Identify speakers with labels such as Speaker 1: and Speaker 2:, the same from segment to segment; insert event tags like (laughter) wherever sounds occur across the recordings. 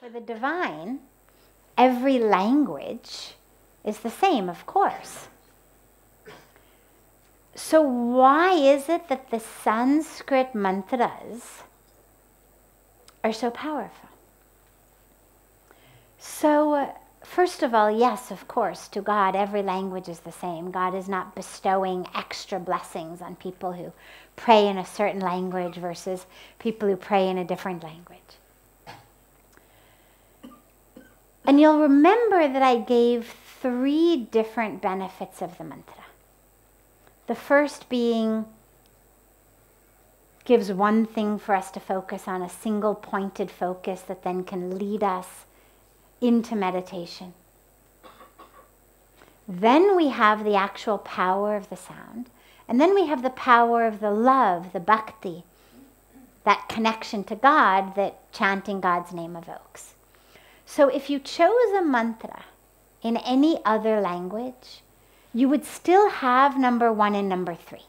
Speaker 1: For the divine, every language is the same, of course. So, why is it that the Sanskrit mantras are so powerful? So, uh, first of all, yes, of course, to God, every language is the same. God is not bestowing extra blessings on people who pray in a certain language versus people who pray in a different language. And you'll remember that I gave three different benefits of the mantra. The first being gives one thing for us to focus on, a single pointed focus that then can lead us into meditation. Then we have the actual power of the sound. And then we have the power of the love, the bhakti, that connection to God that chanting God's name evokes. So if you chose a mantra in any other language, you would still have number one and number three.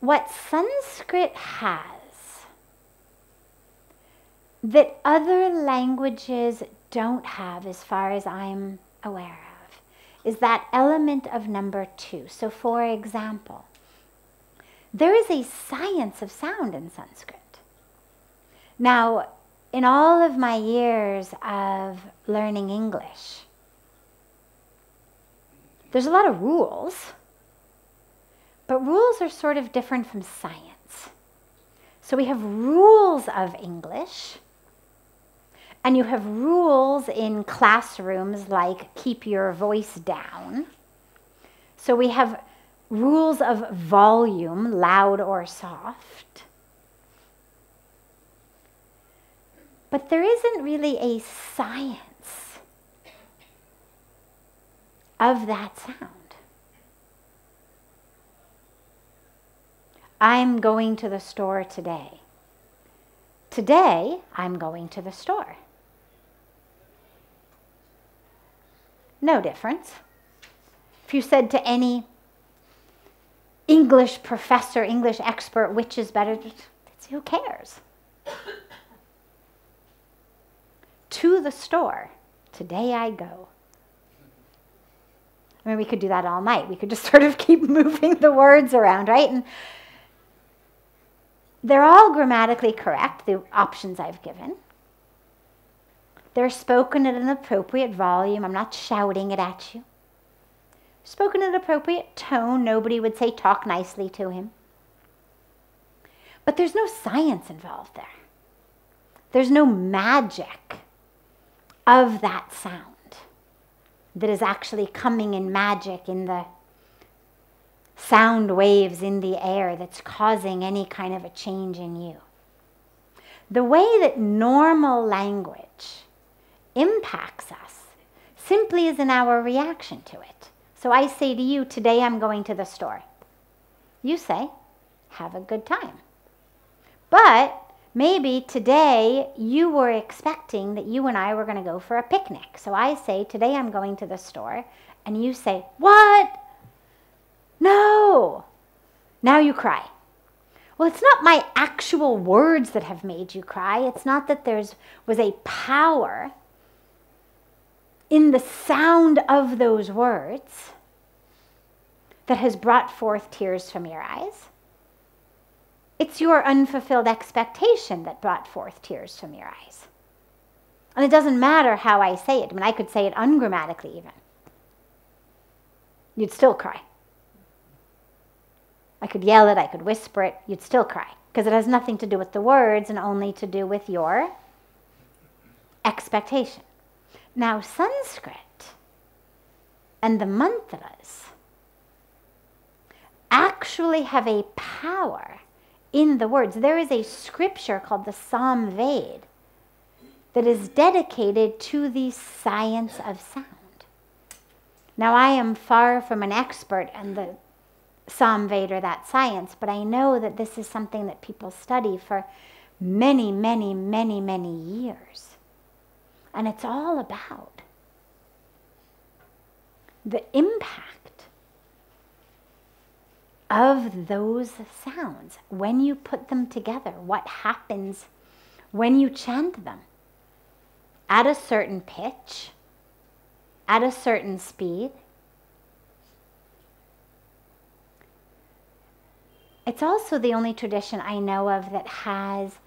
Speaker 1: What Sanskrit has that other languages don't have, as far as I'm aware of, is that element of number two. So, for example, there is a science of sound in Sanskrit. Now, in all of my years of learning English, there's a lot of rules, but rules are sort of different from science. So we have rules of English, and you have rules in classrooms like keep your voice down. So we have rules of volume, loud or soft. But there isn't really a science of that sound. I'm going to the store today. Today, I'm going to the store. No difference. If you said to any English professor, English expert, which is better, who cares? To the store. Today I go. I mean, we could do that all night. We could just (laughs) sort of keep moving the words around, right? And they're all grammatically correct, the options I've given. They're spoken at an appropriate volume. I'm not shouting it at you. Spoken at an appropriate tone. Nobody would say talk nicely to him. But there's no science involved there. There's no magic of that sound that is actually coming in magic in the sound waves in the air that's causing any kind of a change in you. The way that normal language impacts us simply is in our reaction to it. So I say to you, today I'm going to the store. You say, have a good time. But Maybe today you were expecting that you and I were going to go for a picnic. So I say, Today I'm going to the store. And you say, What? No. Now you cry. Well, it's not my actual words that have made you cry. It's not that there was a power in the sound of those words that has brought forth tears from your eyes. It's your unfulfilled expectation that brought forth tears from your eyes. And it doesn't matter how I say it. I mean, I could say it ungrammatically even. You'd still cry. I could yell it, I could whisper it, you'd still cry. Because it has nothing to do with the words and only to do with your expectation. Now, Sanskrit and the mantras actually have a power in the words. There is a scripture called the Samved that is dedicated to the science of sound. Now, I am far from an expert in the Samved or that science, but I know that this is something that people study for many, many, many, many years. And it's all about the impact of those sounds when you put them together what happens when you chant them at a certain pitch, at a certain speed. It's also the only tradition I know of that has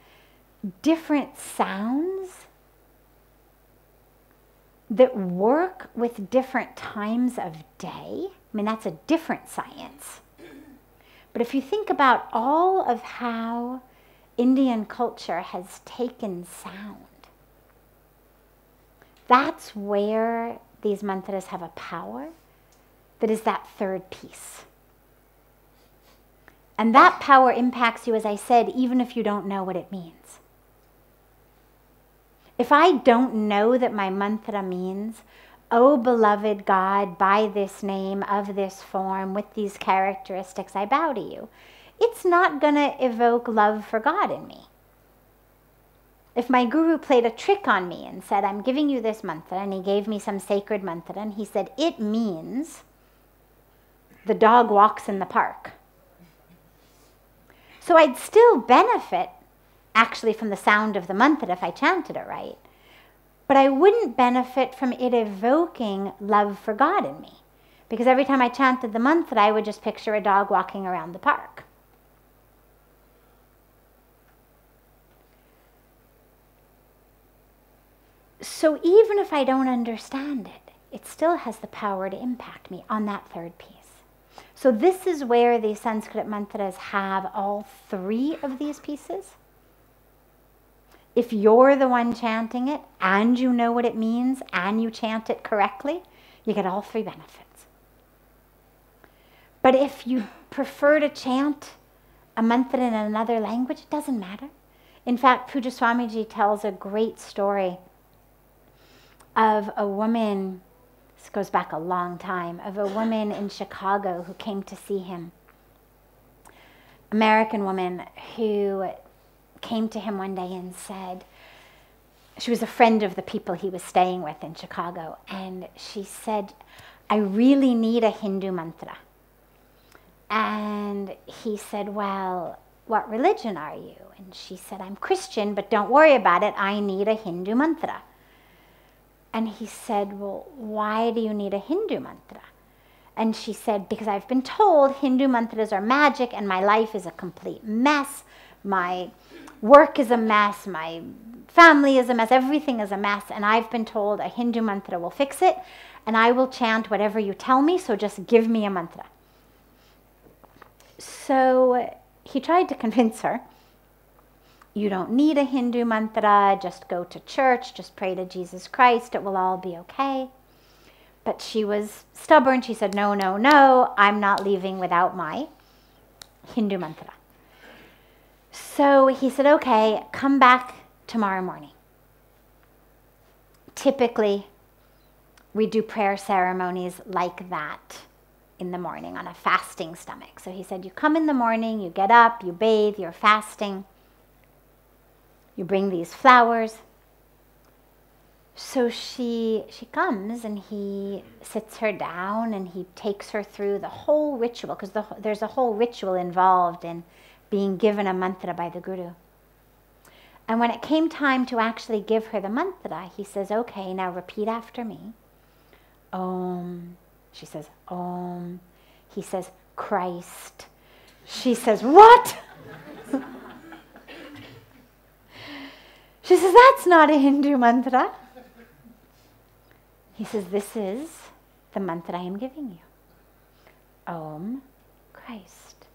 Speaker 1: different sounds that work with different times of day. I mean, that's a different science. But if you think about all of how Indian culture has taken sound, that's where these mantras have a power that is that third piece. And that power impacts you, as I said, even if you don't know what it means. If I don't know that my mantra means, O oh, beloved God, by this name, of this form, with these characteristics, I bow to you, it's not going to evoke love for God in me. If my guru played a trick on me and said, I'm giving you this mantra, and he gave me some sacred mantra, and he said, it means the dog walks in the park. So I'd still benefit actually from the sound of the mantra if I chanted it right. But I wouldn't benefit from it evoking love for God in me. Because every time I chanted the mantra, I would just picture a dog walking around the park. So even if I don't understand it, it still has the power to impact me on that third piece. So this is where the Sanskrit mantras have all three of these pieces if you're the one chanting it and you know what it means and you chant it correctly, you get all three benefits. But if you prefer to chant a mantra in another language, it doesn't matter. In fact, Pujya Swamiji tells a great story of a woman, this goes back a long time, of a woman in Chicago who came to see him. American woman who came to him one day and said, she was a friend of the people he was staying with in Chicago, and she said, I really need a Hindu mantra. And he said, Well, what religion are you? And she said, I'm Christian, but don't worry about it. I need a Hindu mantra. And he said, Well, why do you need a Hindu mantra? And she said, Because I've been told Hindu mantras are magic and my life is a complete mess. My work is a mess, my family is a mess, everything is a mess, and I've been told a Hindu mantra will fix it, and I will chant whatever you tell me, so just give me a mantra. So he tried to convince her you don't need a Hindu mantra, just go to church, just pray to Jesus Christ, it will all be okay. But she was stubborn. She said, No, no, no, I'm not leaving without my Hindu mantra. So he said, okay, come back tomorrow morning. Typically, we do prayer ceremonies like that in the morning on a fasting stomach. So he said, You come in the morning, you get up, you bathe, you're fasting, you bring these flowers. So she she comes and he sits her down and he takes her through the whole ritual because the, there's a whole ritual involved in being given a mantra by the Guru. And when it came time to actually give her the mantra, he says, Okay, now repeat after me. Om. She says, Om. He says, Christ. She says, What? she says, That's not a Hindu mantra. He says, This is the mantra I am giving you. Om Christ.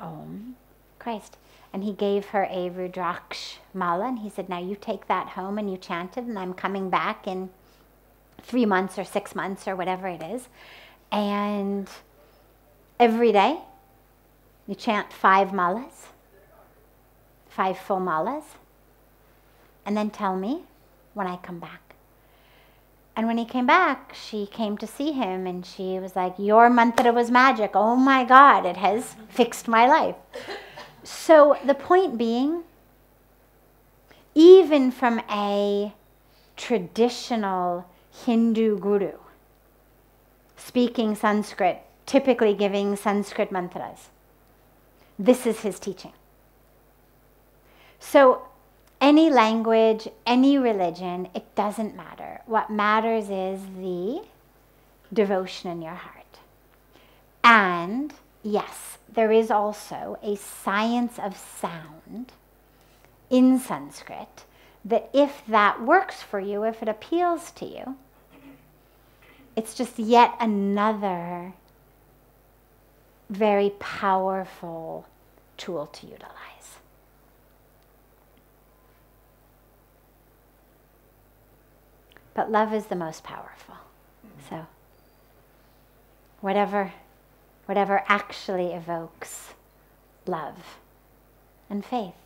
Speaker 1: Om Christ. And he gave her a Rudraksh mala, and he said, Now you take that home and you chant it, and I'm coming back in three months or six months or whatever it is. And every day you chant five malas, five full malas, and then tell me when I come back. And when he came back, she came to see him and she was like, Your mantra was magic. Oh my God, it has fixed my life. So the point being, even from a traditional Hindu guru, speaking Sanskrit, typically giving Sanskrit mantras, this is his teaching. So any language, any religion, it doesn't matter. What matters is the devotion in your heart. And yes, there is also a science of sound in Sanskrit that if that works for you, if it appeals to you, it's just yet another very powerful tool to utilize. But love is the most powerful. So whatever whatever actually evokes love and faith.